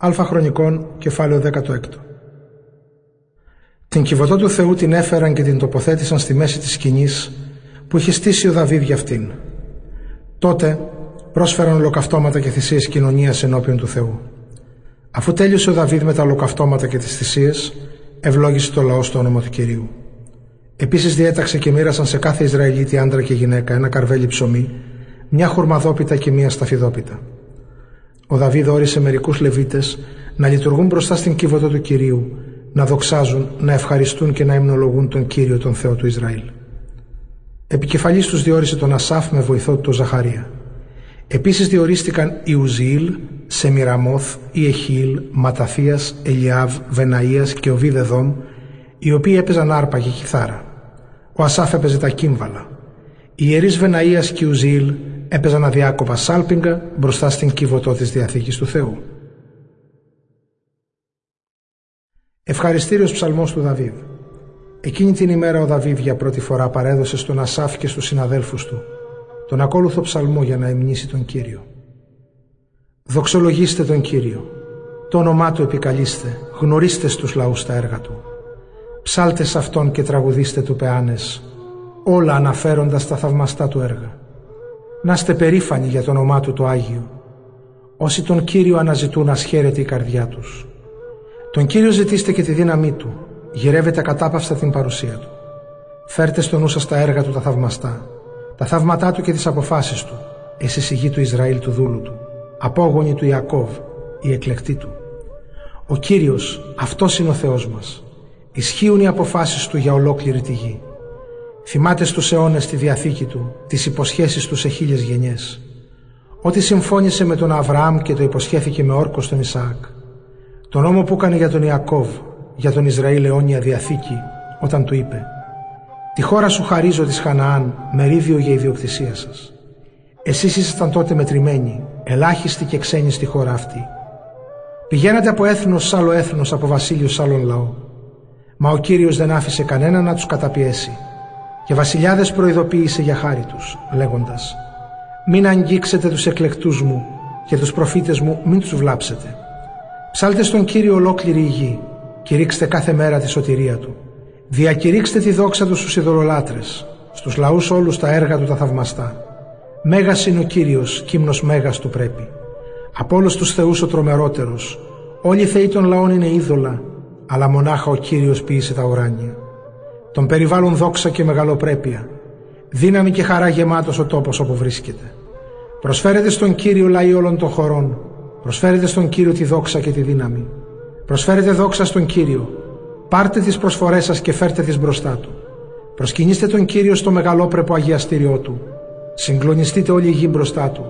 Αλφα Χρονικών, κεφάλαιο 16. Την κυβωτό του Θεού την έφεραν και την τοποθέτησαν στη μέση της σκηνής που είχε στήσει ο Δαβίδ για αυτήν. Τότε πρόσφεραν ολοκαυτώματα και θυσίες κοινωνίας ενώπιον του Θεού. Αφού τέλειωσε ο Δαβίδ με τα ολοκαυτώματα και τις θυσίες, ευλόγησε το λαό στο όνομα του Κυρίου. Επίσης διέταξε και μοίρασαν σε κάθε Ισραηλίτη άντρα και γυναίκα ένα καρβέλι ψωμί, μια χουρμαδόπιτα και μια σταφιδόπιτα. Ο Δαβίδ όρισε μερικούς Λεβίτες να λειτουργούν μπροστά στην κύβωτο του κυρίου, να δοξάζουν, να ευχαριστούν και να υμνολογούν τον κύριο τον Θεό του Ισραήλ. Επικεφαλής τους διόρισε τον Ασάφ με βοηθό του τον Ζαχαρία. Επίσης διορίστηκαν Ιουζήλ, Σεμιραμόθ, Ιεχίλ, Ματαθίας, Ελιάβ, Βεναΐας και ο Βίδεδόμ, οι οποίοι έπαιζαν άρπα και κιθάρα. Ο Ασάφ έπαιζε τα κύμβαλα. Οι ιερείς Βεναΐας και Ιουζήλ έπαιζαν αδιάκοπα σάλπιγγα μπροστά στην κύβωτό της Διαθήκης του Θεού. Ευχαριστήριος ψαλμός του Δαβίδ. Εκείνη την ημέρα ο Δαβίδ για πρώτη φορά παρέδωσε στον Ασάφ και στους συναδέλφους του τον ακόλουθο ψαλμό για να εμνήσει τον Κύριο. Δοξολογήστε τον Κύριο. Το όνομά Του επικαλείστε. Γνωρίστε στους λαούς τα έργα Του. Ψάλτε σε Αυτόν και τραγουδήστε Του πεάνες. Όλα αναφέροντας τα θαυμαστά Του έργα. Να είστε περήφανοι για το όνομά Του το Άγιο. Όσοι τον Κύριο αναζητούν ασχέρεται η καρδιά τους. Τον Κύριο ζητήστε και τη δύναμή Του. Γυρεύετε κατάπαυστα την παρουσία Του. Φέρτε στο νου σας τα έργα Του τα θαυμαστά. Τα θαύματά Του και τις αποφάσεις Του. Εσείς η γη του Ισραήλ του δούλου Του. Απόγονοι του Ιακώβ, η εκλεκτή Του. Ο Κύριος, αυτός είναι ο Θεός μας. Ισχύουν οι αποφάσεις Του για ολόκληρη τη γη. Θυμάται στους αιώνες τη Διαθήκη Του, τις υποσχέσεις Τους σε χίλιες γενιές. Ό,τι συμφώνησε με τον Αβραάμ και το υποσχέθηκε με όρκο στον Ισαάκ. Τον νόμο που έκανε για τον Ιακώβ, για τον Ισραήλ αιώνια Διαθήκη, όταν του είπε «Τη χώρα σου χαρίζω της Χαναάν, μερίδιο για ιδιοκτησία σας». Εσείς ήσασταν τότε μετρημένοι, ελάχιστοι και ξένοι στη χώρα αυτή. Πηγαίνατε από έθνος σ' άλλο έθνος, από βασίλειο σ' άλλον λαό. Μα ο Κύριος δεν άφησε κανένα να τους καταπιέσει και βασιλιάδες προειδοποίησε για χάρη τους, λέγοντας «Μην αγγίξετε τους εκλεκτούς μου και τους προφήτες μου μην τους βλάψετε. Ψάλτε στον Κύριο ολόκληρη η γη, κηρύξτε κάθε μέρα τη σωτηρία Του. Διακηρύξτε τη δόξα Του στους ειδωλολάτρες, στους λαούς όλους τα έργα Του τα θαυμαστά. Μέγας είναι ο Κύριος, κύμνος μέγας Του πρέπει. Από όλους τους θεούς ο τρομερότερος, όλοι οι θεοί των λαών είναι είδωλα, αλλά μονάχα ο Κύριος ποιήσε τα ουράνια. Τον περιβάλλουν δόξα και μεγαλοπρέπεια. Δύναμη και χαρά γεμάτος ο τόπος όπου βρίσκεται. Προσφέρετε στον Κύριο λαοί όλων των χωρών. Προσφέρετε στον Κύριο τη δόξα και τη δύναμη. Προσφέρετε δόξα στον Κύριο. Πάρτε τις προσφορές σας και φέρτε τις μπροστά Του. Προσκυνήστε τον Κύριο στο μεγαλόπρεπο αγιαστήριό Του. Συγκλονιστείτε όλη η γη μπροστά Του.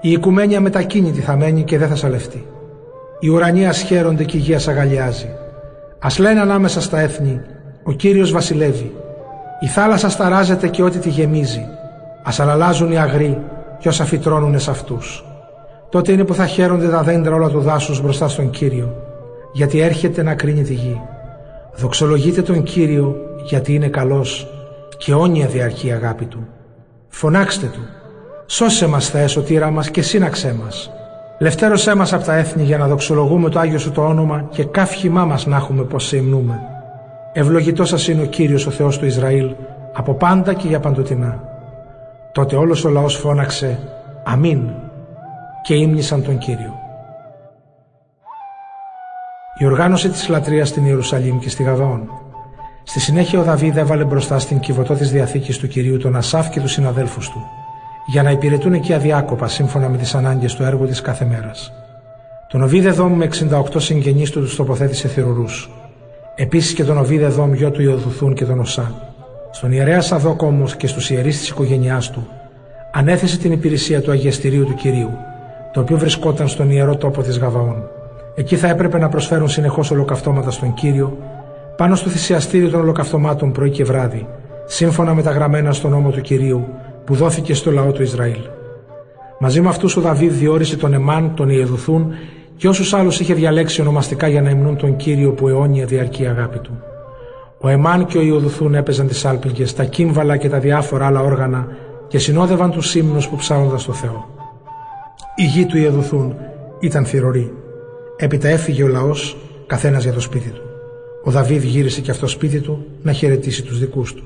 Η οικουμένια μετακίνητη θα μένει και δεν θα σαλευτεί. Οι ουρανοί ασχέρονται και η γη ασαγαλιάζει. Ας λένε ανάμεσα στα έθνη ο Κύριος βασιλεύει. Η θάλασσα σταράζεται και ό,τι τη γεμίζει. Ας αλλάζουν οι αγροί και όσα φυτρώνουν σε αυτούς. Τότε είναι που θα χαίρονται τα δέντρα όλα του δάσους μπροστά στον Κύριο, γιατί έρχεται να κρίνει τη γη. Δοξολογείτε τον Κύριο, γιατί είναι καλός και όνια διαρκεί η αγάπη Του. Φωνάξτε Του. Σώσε μας Θεέ σωτήρα μας και σύναξέ μας. Λευτέρωσέ μας από τα έθνη για να δοξολογούμε το Άγιο Σου το όνομα και καύχημά μας να έχουμε πως σε υμνούμε. Ευλογητός σας είναι ο Κύριος ο Θεός του Ισραήλ από πάντα και για παντοτινά. Τότε όλος ο λαός φώναξε «Αμήν» και ύμνησαν τον Κύριο. Η οργάνωση της λατρείας στην Ιερουσαλήμ και στη Γαβαών. Στη συνέχεια ο Δαβίδ έβαλε μπροστά στην κυβωτό της Διαθήκης του Κυρίου τον Ασάφ και τους συναδέλφους του για να υπηρετούν εκεί αδιάκοπα σύμφωνα με τις ανάγκες του έργου της κάθε μέρας. Τον Οβίδε Δόμ με 68 συγγενείς του τους τοποθέτησε θηρουρούς. Επίσης και τον Οβίδε Δόμ γιο του Ιωδουθούν και τον Οσά. Στον ιερέα Σαδόκ όμως και στους ιερείς της οικογένειάς του ανέθεσε την υπηρεσία του Αγιαστηρίου του Κυρίου, το οποίο βρισκόταν στον ιερό τόπο της Γαβαών. Εκεί θα έπρεπε να προσφέρουν συνεχώς ολοκαυτώματα στον Κύριο, πάνω στο θυσιαστήριο των ολοκαυτωμάτων πρωί και βράδυ, σύμφωνα με τα γραμμένα στον νόμο του Κυρίου, που δόθηκε στο λαό του Ισραήλ. Μαζί με αυτούς ο Δαβίδ διόρισε τον Εμάν, τον Ιεδουθούν και όσους άλλους είχε διαλέξει ονομαστικά για να υμνούν τον κύριο που αιώνια διαρκεί η αγάπη του. Ο Εμάν και ο Ιωδουθούν έπαιζαν τις άλπιγγες, τα κύμβαλα και τα διάφορα άλλα όργανα και συνόδευαν τους ύμνους που ψάλλονταν στο Θεό. Η γη του Ιωδουθούν ήταν θηρορή. Έπειτα έφυγε ο λαός, καθένας για το σπίτι του. Ο Δαβίδ γύρισε και αυτό σπίτι του να χαιρετήσει τους δικούς του.